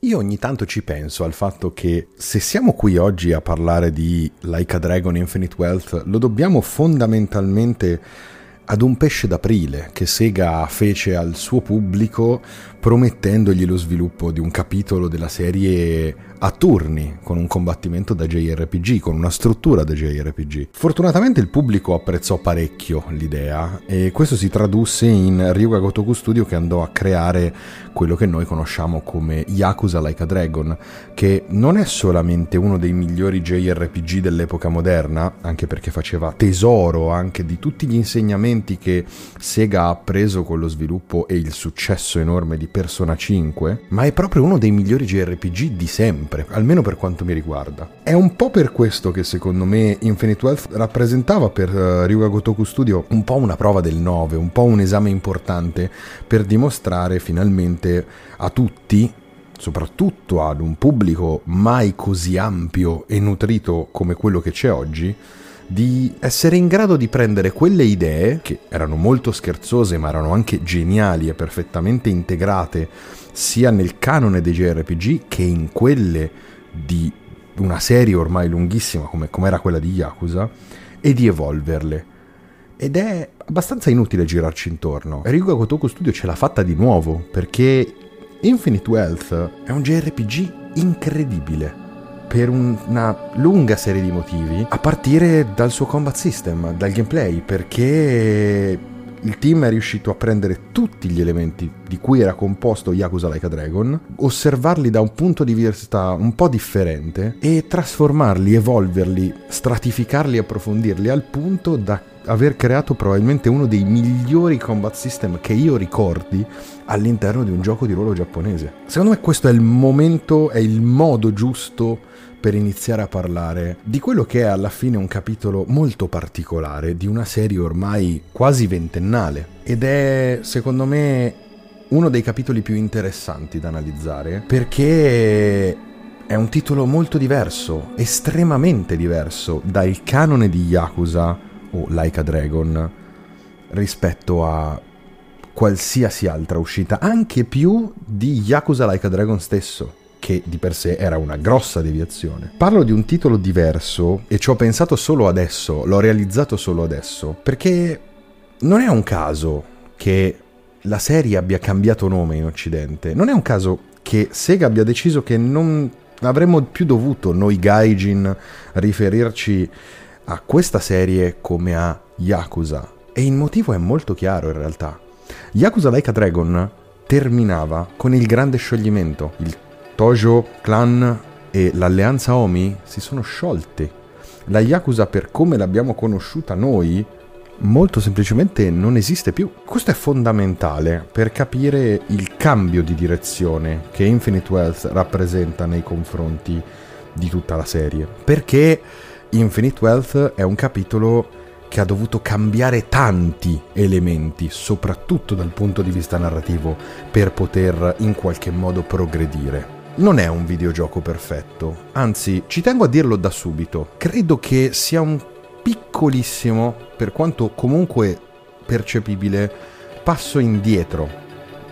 Io ogni tanto ci penso al fatto che se siamo qui oggi a parlare di Like a Dragon Infinite Wealth, lo dobbiamo fondamentalmente ad un pesce d'aprile che Sega fece al suo pubblico promettendogli lo sviluppo di un capitolo della serie a turni, con un combattimento da JRPG, con una struttura da JRPG. Fortunatamente il pubblico apprezzò parecchio l'idea e questo si tradusse in Ryuga Gotoku Studio che andò a creare quello che noi conosciamo come Yakuza Like a Dragon, che non è solamente uno dei migliori JRPG dell'epoca moderna, anche perché faceva tesoro anche di tutti gli insegnamenti che Sega ha preso con lo sviluppo e il successo enorme di Persona 5, ma è proprio uno dei migliori JRPG di sempre, almeno per quanto mi riguarda. È un po' per questo che secondo me Infinite Wealth rappresentava per uh, Ryuga Gotoku Studio un po' una prova del 9, un po' un esame importante per dimostrare finalmente a tutti soprattutto ad un pubblico mai così ampio e nutrito come quello che c'è oggi, di essere in grado di prendere quelle idee, che erano molto scherzose ma erano anche geniali e perfettamente integrate sia nel canone dei JRPG che in quelle di una serie ormai lunghissima come, come era quella di Yakuza, e di evolverle. Ed è abbastanza inutile girarci intorno. Ryuga Gotoku Studio ce l'ha fatta di nuovo, perché Infinite Wealth è un JRPG incredibile per una lunga serie di motivi, a partire dal suo combat system, dal gameplay, perché il team è riuscito a prendere tutti gli elementi di cui era composto Yakuza Like a Dragon, osservarli da un punto di vista un po' differente e trasformarli, evolverli, stratificarli approfondirli al punto da aver creato probabilmente uno dei migliori combat system che io ricordi all'interno di un gioco di ruolo giapponese. Secondo me questo è il momento, è il modo giusto per iniziare a parlare di quello che è alla fine un capitolo molto particolare di una serie ormai quasi ventennale ed è secondo me uno dei capitoli più interessanti da analizzare perché è un titolo molto diverso, estremamente diverso dal canone di Yakuza o Like a Dragon rispetto a qualsiasi altra uscita, anche più di Yakuza Like a Dragon stesso che di per sé era una grossa deviazione. Parlo di un titolo diverso e ci ho pensato solo adesso, l'ho realizzato solo adesso, perché non è un caso che la serie abbia cambiato nome in Occidente, non è un caso che Sega abbia deciso che non avremmo più dovuto noi gaijin riferirci a questa serie come a Yakuza. E il motivo è molto chiaro in realtà. Yakuza Like a Dragon terminava con il grande scioglimento. Il Tojo Clan e l'alleanza Omi si sono sciolte. La Yakuza per come l'abbiamo conosciuta noi molto semplicemente non esiste più. Questo è fondamentale per capire il cambio di direzione che Infinite Wealth rappresenta nei confronti di tutta la serie. Perché Infinite Wealth è un capitolo che ha dovuto cambiare tanti elementi, soprattutto dal punto di vista narrativo, per poter in qualche modo progredire. Non è un videogioco perfetto, anzi ci tengo a dirlo da subito, credo che sia un piccolissimo, per quanto comunque percepibile, passo indietro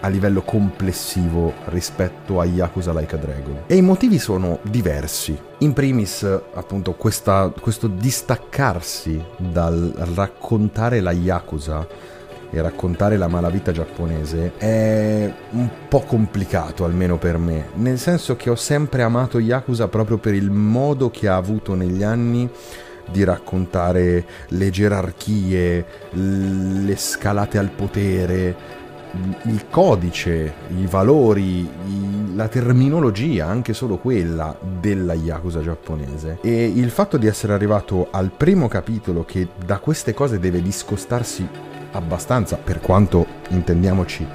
a livello complessivo rispetto a Yakuza Like a Dragon. E i motivi sono diversi. In primis, appunto, questa, questo distaccarsi dal raccontare la Yakuza e raccontare la malavita giapponese è un po' complicato, almeno per me, nel senso che ho sempre amato Yakuza proprio per il modo che ha avuto negli anni di raccontare le gerarchie, le scalate al potere, il codice, i valori, la terminologia, anche solo quella della Yakuza giapponese. E il fatto di essere arrivato al primo capitolo che da queste cose deve discostarsi abbastanza, per quanto intendiamoci,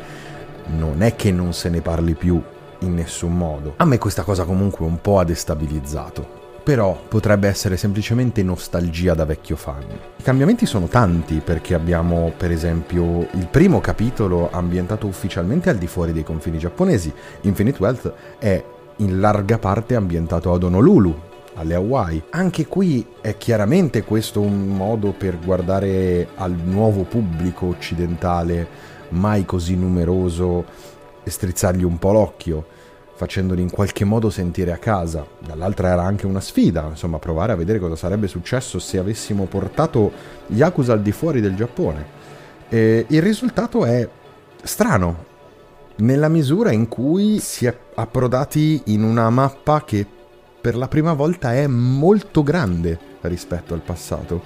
non è che non se ne parli più in nessun modo. A me questa cosa comunque un po' ha destabilizzato però potrebbe essere semplicemente nostalgia da vecchio fan. I cambiamenti sono tanti perché abbiamo per esempio il primo capitolo ambientato ufficialmente al di fuori dei confini giapponesi, Infinite Wealth è in larga parte ambientato ad Honolulu, alle Hawaii. Anche qui è chiaramente questo un modo per guardare al nuovo pubblico occidentale mai così numeroso e strizzargli un po' l'occhio facendoli in qualche modo sentire a casa. Dall'altra era anche una sfida, insomma, provare a vedere cosa sarebbe successo se avessimo portato Yakuza al di fuori del Giappone. E il risultato è strano, nella misura in cui si è approdati in una mappa che per la prima volta è molto grande rispetto al passato.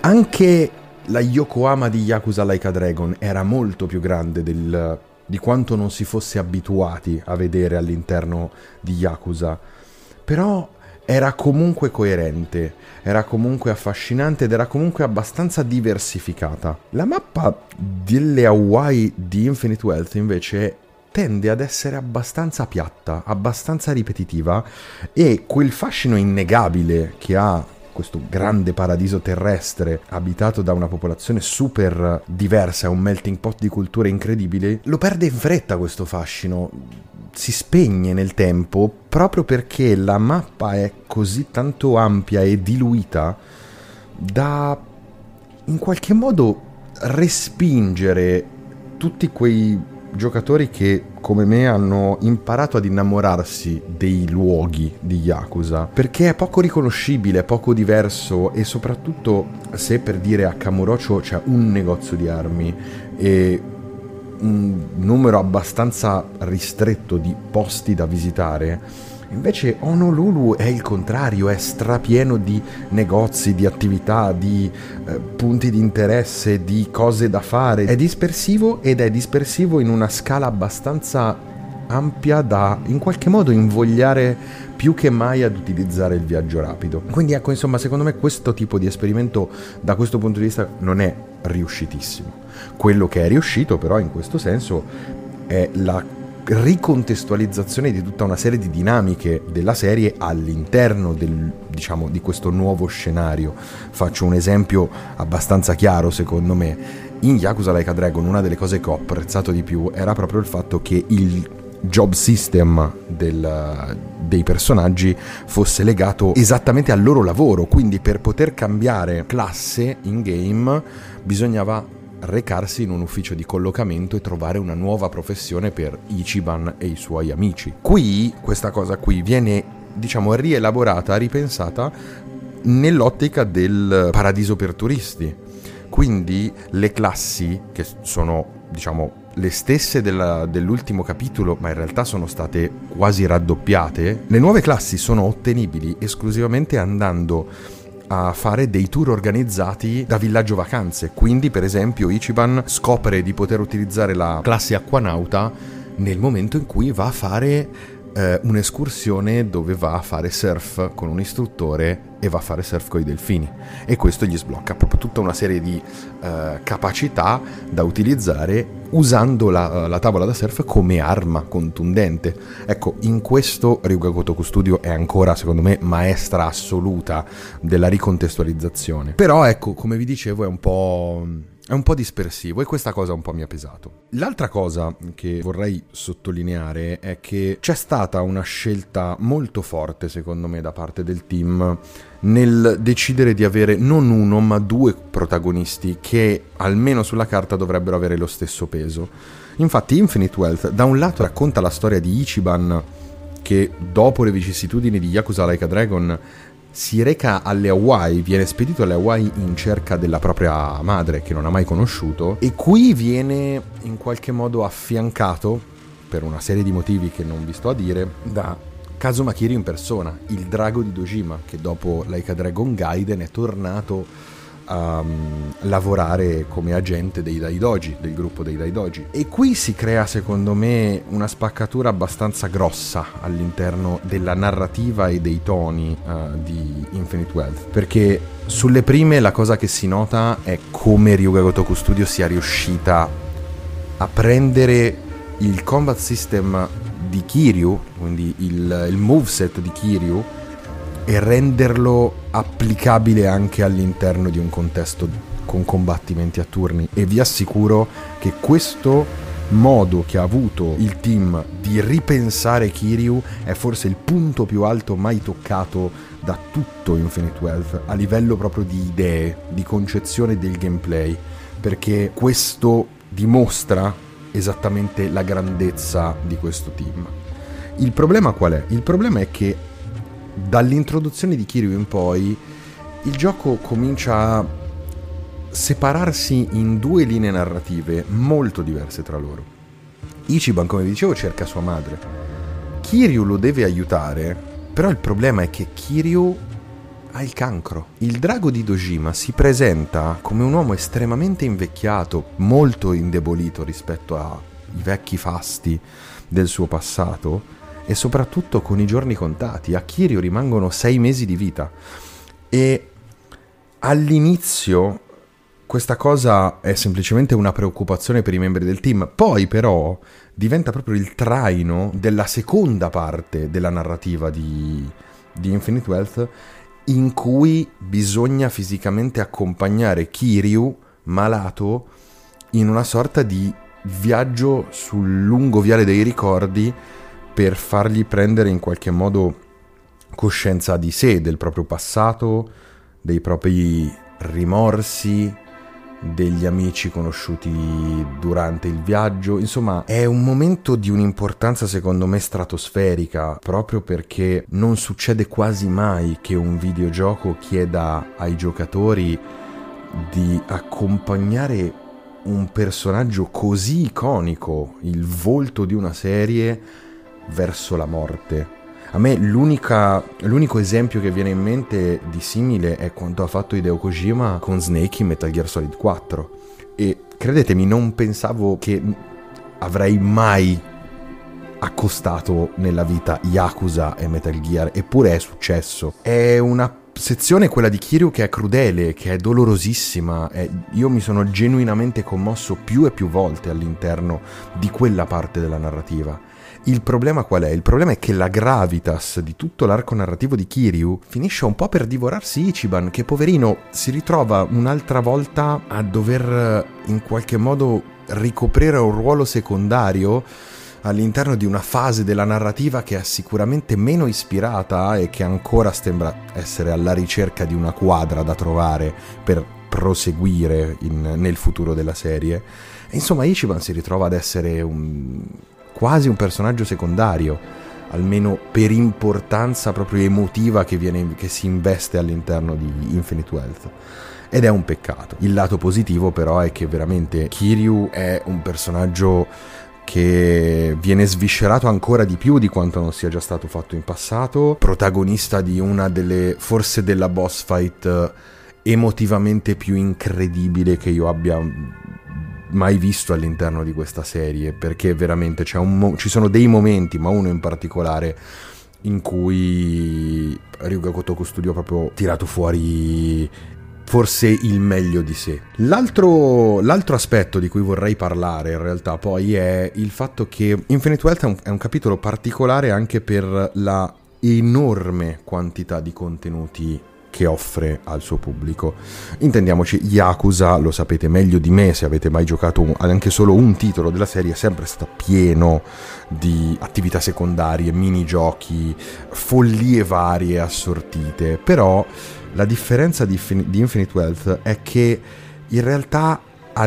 Anche la Yokohama di Yakuza Like a Dragon era molto più grande del di quanto non si fosse abituati a vedere all'interno di Yakuza. Però era comunque coerente, era comunque affascinante ed era comunque abbastanza diversificata. La mappa delle Hawaii di Infinite Wealth invece tende ad essere abbastanza piatta, abbastanza ripetitiva e quel fascino innegabile che ha questo grande paradiso terrestre abitato da una popolazione super diversa, un melting pot di culture incredibili, lo perde in fretta questo fascino, si spegne nel tempo proprio perché la mappa è così tanto ampia e diluita da in qualche modo respingere tutti quei giocatori che come me hanno imparato ad innamorarsi dei luoghi di Yakuza perché è poco riconoscibile, poco diverso e soprattutto se per dire a Kamurocho c'è un negozio di armi e un numero abbastanza ristretto di posti da visitare Invece Honolulu è il contrario, è strapieno di negozi, di attività, di eh, punti di interesse, di cose da fare. È dispersivo ed è dispersivo in una scala abbastanza ampia da in qualche modo invogliare più che mai ad utilizzare il viaggio rapido. Quindi ecco, insomma, secondo me questo tipo di esperimento da questo punto di vista non è riuscitissimo. Quello che è riuscito però in questo senso è la ricontestualizzazione di tutta una serie di dinamiche della serie all'interno del, diciamo, di questo nuovo scenario. Faccio un esempio abbastanza chiaro secondo me. In Yakuza Like a Dragon una delle cose che ho apprezzato di più era proprio il fatto che il job system del, dei personaggi fosse legato esattamente al loro lavoro, quindi per poter cambiare classe in game bisognava recarsi in un ufficio di collocamento e trovare una nuova professione per Ichiban e i suoi amici. Qui questa cosa qui viene diciamo rielaborata, ripensata nell'ottica del paradiso per turisti. Quindi le classi che sono diciamo le stesse della, dell'ultimo capitolo, ma in realtà sono state quasi raddoppiate, le nuove classi sono ottenibili esclusivamente andando a fare dei tour organizzati da villaggio vacanze. Quindi, per esempio, Ichiban scopre di poter utilizzare la classe acquanauta nel momento in cui va a fare eh, un'escursione dove va a fare surf con un istruttore e va a fare surf con i delfini e questo gli sblocca proprio tutta una serie di eh, capacità da utilizzare usando la, la, tavola da surf come arma contundente. Ecco, in questo Ryuga Gotoku Studio è ancora, secondo me, maestra assoluta della ricontestualizzazione. Però ecco, come vi dicevo, è un po' è un po' dispersivo e questa cosa un po' mi ha pesato. L'altra cosa che vorrei sottolineare è che c'è stata una scelta molto forte, secondo me, da parte del team nel decidere di avere non uno ma due protagonisti che almeno sulla carta dovrebbero avere lo stesso peso. Infatti Infinite Wealth da un lato racconta la storia di Ichiban che dopo le vicissitudini di Yakuza Like a Dragon si reca alle Hawaii, viene spedito alle Hawaii in cerca della propria madre che non ha mai conosciuto e qui viene in qualche modo affiancato, per una serie di motivi che non vi sto a dire, da Kazuma Kiryu in persona, il drago di Dojima, che dopo Laika Dragon Gaiden è tornato a um, lavorare come agente dei Daidoji, del gruppo dei Daidoji. E qui si crea secondo me una spaccatura abbastanza grossa all'interno della narrativa e dei toni uh, di Infinite Wealth, perché sulle prime la cosa che si nota è come Ryuga Gotoku Studio sia riuscita a prendere il combat system di Kiryu, quindi il, il moveset di Kiryu, e renderlo applicabile anche all'interno di un contesto con combattimenti a turni e vi assicuro che questo modo che ha avuto il team di ripensare Kiryu è forse il punto più alto mai toccato da tutto Infinite Wealth a livello proprio di idee, di concezione del gameplay, perché questo dimostra esattamente la grandezza di questo team. Il problema qual è? Il problema è che dall'introduzione di Kiryu in poi il gioco comincia a separarsi in due linee narrative molto diverse tra loro. Ichiban, come vi dicevo, cerca sua madre. Kiryu lo deve aiutare, però il problema è che Kiryu ha il cancro. Il drago di Dojima si presenta come un uomo estremamente invecchiato, molto indebolito rispetto ai vecchi fasti del suo passato e soprattutto con i giorni contati. A Kirio rimangono sei mesi di vita e all'inizio questa cosa è semplicemente una preoccupazione per i membri del team, poi però diventa proprio il traino della seconda parte della narrativa di, di Infinite Wealth in cui bisogna fisicamente accompagnare Kiryu malato in una sorta di viaggio sul lungo viale dei ricordi per fargli prendere in qualche modo coscienza di sé, del proprio passato, dei propri rimorsi, degli amici conosciuti durante il viaggio. Insomma, è un momento di un'importanza secondo me stratosferica, proprio perché non succede quasi mai che un videogioco chieda ai giocatori di accompagnare un personaggio così iconico, il volto di una serie, verso la morte. A me l'unico esempio che viene in mente di simile è quanto ha fatto Hideo Kojima con Snake in Metal Gear Solid 4. E credetemi, non pensavo che avrei mai accostato nella vita Yakuza e Metal Gear, eppure è successo. È una sezione quella di Kiryu che è crudele, che è dolorosissima. È, io mi sono genuinamente commosso più e più volte all'interno di quella parte della narrativa. Il problema qual è? Il problema è che la gravitas di tutto l'arco narrativo di Kiryu finisce un po' per divorarsi Ichiban, che poverino si ritrova un'altra volta a dover eh, in qualche modo ricoprire un ruolo secondario all'interno di una fase della narrativa che è sicuramente meno ispirata e che ancora sembra essere alla ricerca di una quadra da trovare per proseguire in, nel futuro della serie. E insomma, Ichiban si ritrova ad essere un, quasi un personaggio secondario, almeno per importanza proprio emotiva che, viene, che si investe all'interno di Infinite Wealth. Ed è un peccato. Il lato positivo però è che veramente Kiryu è un personaggio che viene sviscerato ancora di più di quanto non sia già stato fatto in passato, protagonista di una delle forse della boss fight emotivamente più incredibile che io abbia mai visto all'interno di questa serie, perché veramente mo- ci sono dei momenti, ma uno in particolare, in cui Ryuga Kotoku Studio ha proprio tirato fuori forse il meglio di sé. L'altro, l'altro, aspetto di cui vorrei parlare in realtà poi è il fatto che Infinite Wealth è un, è un capitolo particolare anche per la enorme quantità di contenuti che offre al suo pubblico. Intendiamoci, Yakuza, lo sapete meglio di me se avete mai giocato anche solo un titolo della serie, è sempre stato pieno di attività secondarie, minigiochi, follie varie assortite, però la differenza di, Infinite Wealth è che in realtà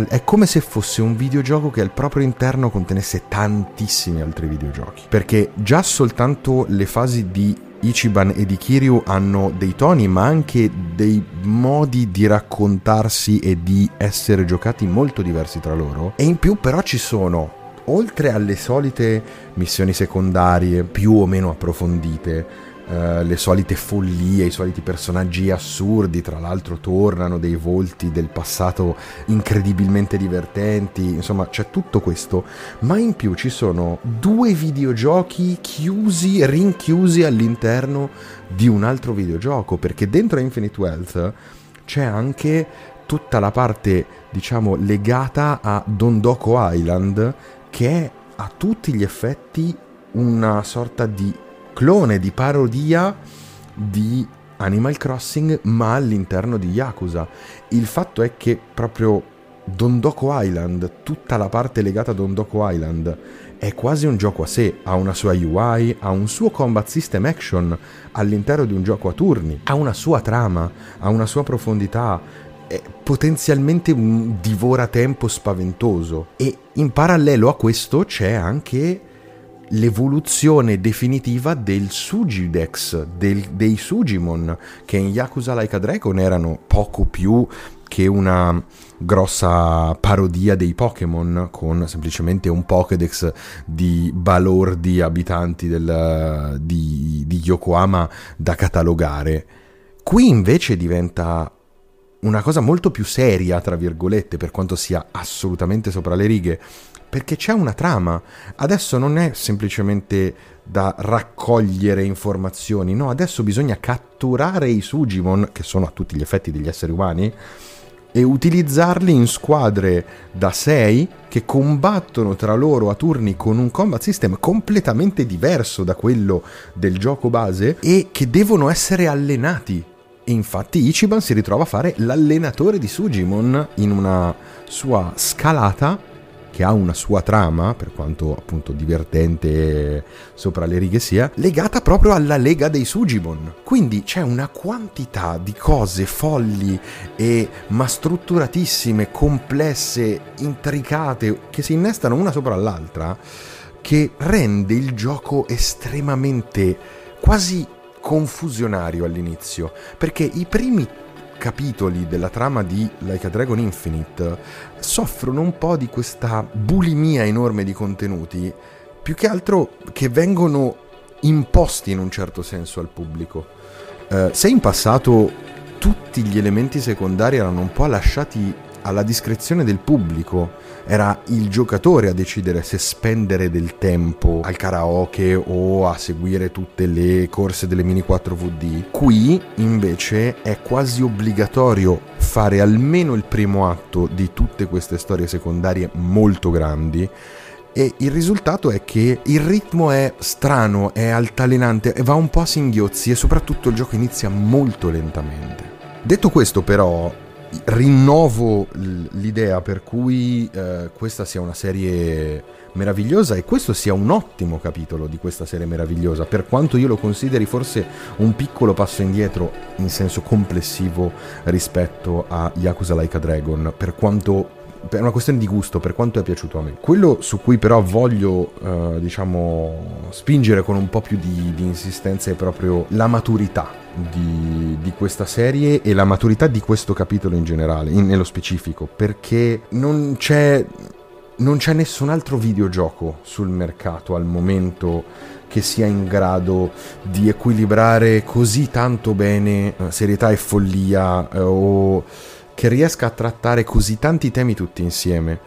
è come se fosse un videogioco che al proprio interno contenesse tantissimi altri videogiochi. Perché già soltanto le fasi di Ichiban e di Kiryu hanno dei toni ma anche dei modi di raccontarsi e di essere giocati molto diversi tra loro. E in più però ci sono oltre alle solite missioni secondarie più o meno approfondite Uh, le solite follie, i soliti personaggi assurdi, tra l'altro tornano dei volti del passato incredibilmente divertenti, insomma c'è tutto questo, ma in più ci sono due videogiochi chiusi, rinchiusi all'interno di un altro videogioco, perché dentro Infinite Wealth c'è anche tutta la parte, diciamo, legata a Dondoko Island, che è a tutti gli effetti una sorta di clone, di parodia di Animal Crossing, ma all'interno di Yakuza. Il fatto è che proprio Dondoko Island, tutta la parte legata a Dondoko Island, è quasi un gioco a sé, ha una sua UI, ha un suo combat system action all'interno di un gioco a turni, ha una sua trama, ha una sua profondità, è potenzialmente un divora-tempo spaventoso. E in parallelo a questo c'è anche l'evoluzione definitiva del Sujidex, del, dei Sujimon, che in Yakuza Like a Dragon erano poco più che una grossa parodia dei Pokémon con semplicemente un Pokédex di balordi abitanti del, di, di Yokohama da catalogare. Qui invece diventa una cosa molto più seria, tra virgolette, per quanto sia assolutamente sopra le righe, perché c'è una trama. Adesso non è semplicemente da raccogliere informazioni, no, adesso bisogna catturare i Sugimon, che sono a tutti gli effetti degli esseri umani, e utilizzarli in squadre da 6 che combattono tra loro a turni con un combat system completamente diverso da quello del gioco base e che devono essere allenati. E infatti Ichiban si ritrova a fare l'allenatore di Sugimon in una sua scalata che ha una sua trama, per quanto appunto divertente sopra le righe sia, legata proprio alla lega dei Sugimon. Quindi c'è una quantità di cose folli e ma strutturatissime, complesse, intricate, che si innestano una sopra l'altra, che rende il gioco estremamente quasi confusionario all'inizio, perché i primi capitoli della trama di Like a Dragon Infinite soffrono un po' di questa bulimia enorme di contenuti, più che altro che vengono imposti in un certo senso al pubblico. Eh, se in passato tutti gli elementi secondari erano un po' lasciati alla discrezione del pubblico, era il giocatore a decidere se spendere del tempo al karaoke o a seguire tutte le corse delle mini 4VD. Qui invece è quasi obbligatorio fare almeno il primo atto di tutte queste storie secondarie molto grandi e il risultato è che il ritmo è strano, è altalenante, va un po' a singhiozzi e soprattutto il gioco inizia molto lentamente. Detto questo però, rinnovo l'idea per cui eh, questa sia una serie meravigliosa e questo sia un ottimo capitolo di questa serie meravigliosa, per quanto io lo consideri forse un piccolo passo indietro in senso complessivo rispetto a Yakuza Like a Dragon, per quanto è una questione di gusto per quanto è piaciuto a me. Quello su cui però voglio, eh, diciamo, spingere con un po' più di, di insistenza è proprio la maturità di, di, questa serie e la maturità di questo capitolo in generale, in, nello specifico, perché non c'è, non c'è nessun altro videogioco sul mercato al momento che sia in grado di equilibrare così tanto bene eh, serietà e follia eh, o che riesca a trattare così tanti temi tutti insieme.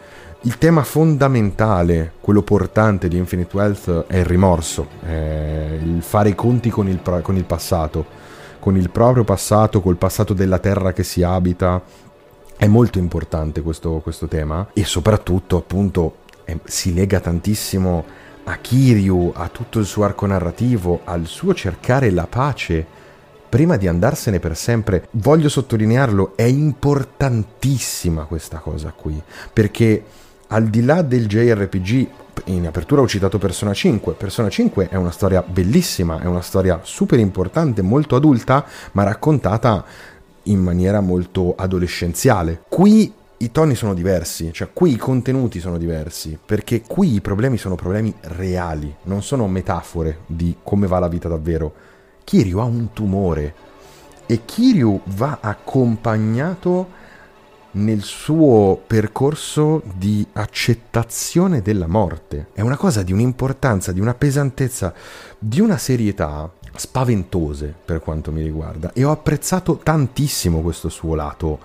Il tema fondamentale, quello portante di Infinite Wealth è il rimorso, è il fare i conti con il, con il passato, con il proprio passato, col passato della terra che si abita. È molto importante questo, questo tema e soprattutto appunto è, si lega tantissimo a Kiryu, a tutto il suo arco narrativo, al suo cercare la pace prima di andarsene per sempre, voglio sottolinearlo, è importantissima questa cosa qui, perché al di là del JRPG, in apertura ho citato Persona 5, Persona 5 è una storia bellissima, è una storia super importante, molto adulta, ma raccontata in maniera molto adolescenziale. Qui i toni sono diversi, cioè qui i contenuti sono diversi, perché qui i problemi sono problemi reali, non sono metafore di come va la vita davvero Kiryu ha un tumore e Kiryu va accompagnato nel suo percorso di accettazione della morte. È una cosa di un'importanza, di una pesantezza, di una serietà spaventose per quanto mi riguarda e ho apprezzato tantissimo questo suo lato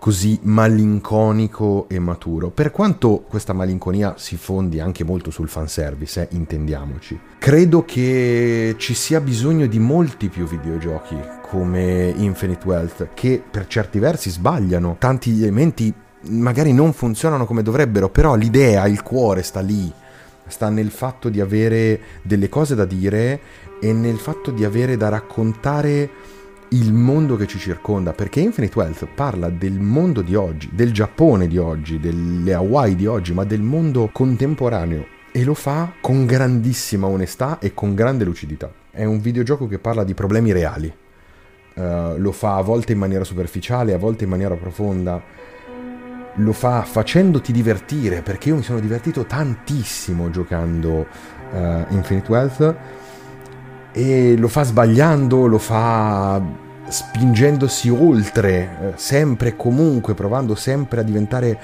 così malinconico e maturo, per quanto questa malinconia si fondi anche molto sul fanservice, eh, intendiamoci. Credo che ci sia bisogno di molti più videogiochi come Infinite Wealth, che per certi versi sbagliano, tanti elementi magari non funzionano come dovrebbero, però l'idea, il cuore sta lì, sta nel fatto di avere delle cose da dire e nel fatto di avere da raccontare il mondo che ci circonda, perché Infinite Wealth parla del mondo di oggi, del Giappone di oggi, delle Hawaii di oggi, ma del mondo contemporaneo e lo fa con grandissima onestà e con grande lucidità. È un videogioco che parla di problemi reali, uh, lo fa a volte in maniera superficiale, a volte in maniera profonda, lo fa facendoti divertire, perché io mi sono divertito tantissimo giocando uh, Infinite Wealth e lo fa sbagliando, lo fa spingendosi oltre, eh, sempre e comunque, provando sempre a diventare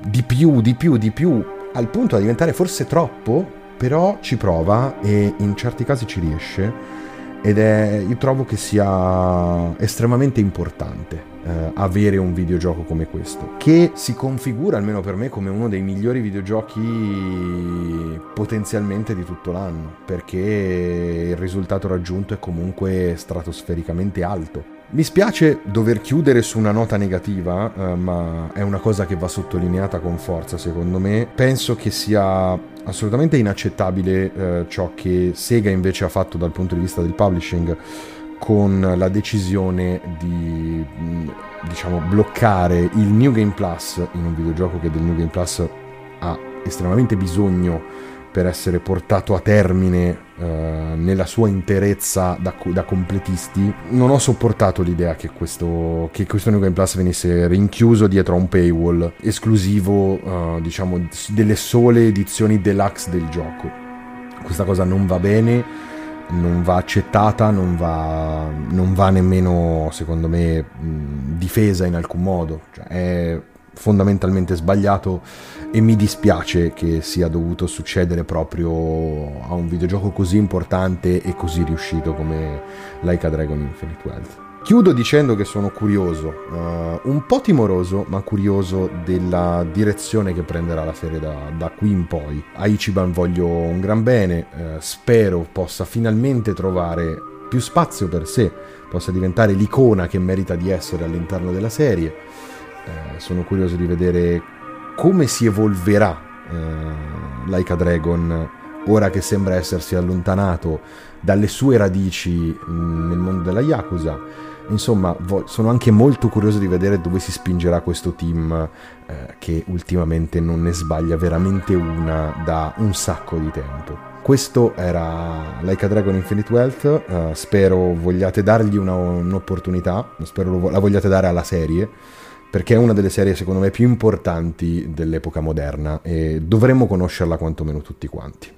di più, di più, di più, al punto da diventare forse troppo, però ci prova e in certi casi ci riesce. Ed è, io trovo che sia estremamente importante eh, avere un videogioco come questo, che si configura almeno per me come uno dei migliori videogiochi potenzialmente di tutto l'anno, perché il risultato raggiunto è comunque stratosfericamente alto. Mi spiace dover chiudere su una nota negativa, eh, ma è una cosa che va sottolineata con forza secondo me. Penso che sia assolutamente inaccettabile eh, ciò che Sega invece ha fatto dal punto di vista del publishing con la decisione di mm, diciamo bloccare il New Game Plus in un videogioco che del New Game Plus ha estremamente bisogno per essere portato a termine uh, nella sua interezza da, da, completisti, non ho sopportato l'idea che questo, che questo New Game Plus venisse rinchiuso dietro a un paywall esclusivo, uh, diciamo, delle sole edizioni deluxe del gioco. Questa cosa non va bene non va accettata, non va, non va nemmeno, secondo me, difesa in alcun modo. Cioè, è fondamentalmente sbagliato e mi dispiace che sia dovuto succedere proprio a un videogioco così importante e così riuscito come Like a Dragon Infinite Wealth. Chiudo dicendo che sono curioso, uh, un po' timoroso, ma curioso della direzione che prenderà la serie da, da qui in poi. A Ichiban voglio un gran bene, uh, spero possa finalmente trovare più spazio per sé, possa diventare l'icona che merita di essere all'interno della serie. Uh, sono curioso di vedere come si evolverà Like a Dragon ora che sembra essersi allontanato dalle sue radici mm, nel mondo della Yakuza Insomma, sono anche molto curioso di vedere dove si spingerà questo team eh, che ultimamente non ne sbaglia veramente una da un sacco di tempo. Questo era Like a Dragon Infinite Wealth, uh, spero vogliate dargli una, un'opportunità, spero la vogliate dare alla serie, perché è una delle serie secondo me più importanti dell'epoca moderna e dovremmo conoscerla quantomeno tutti quanti.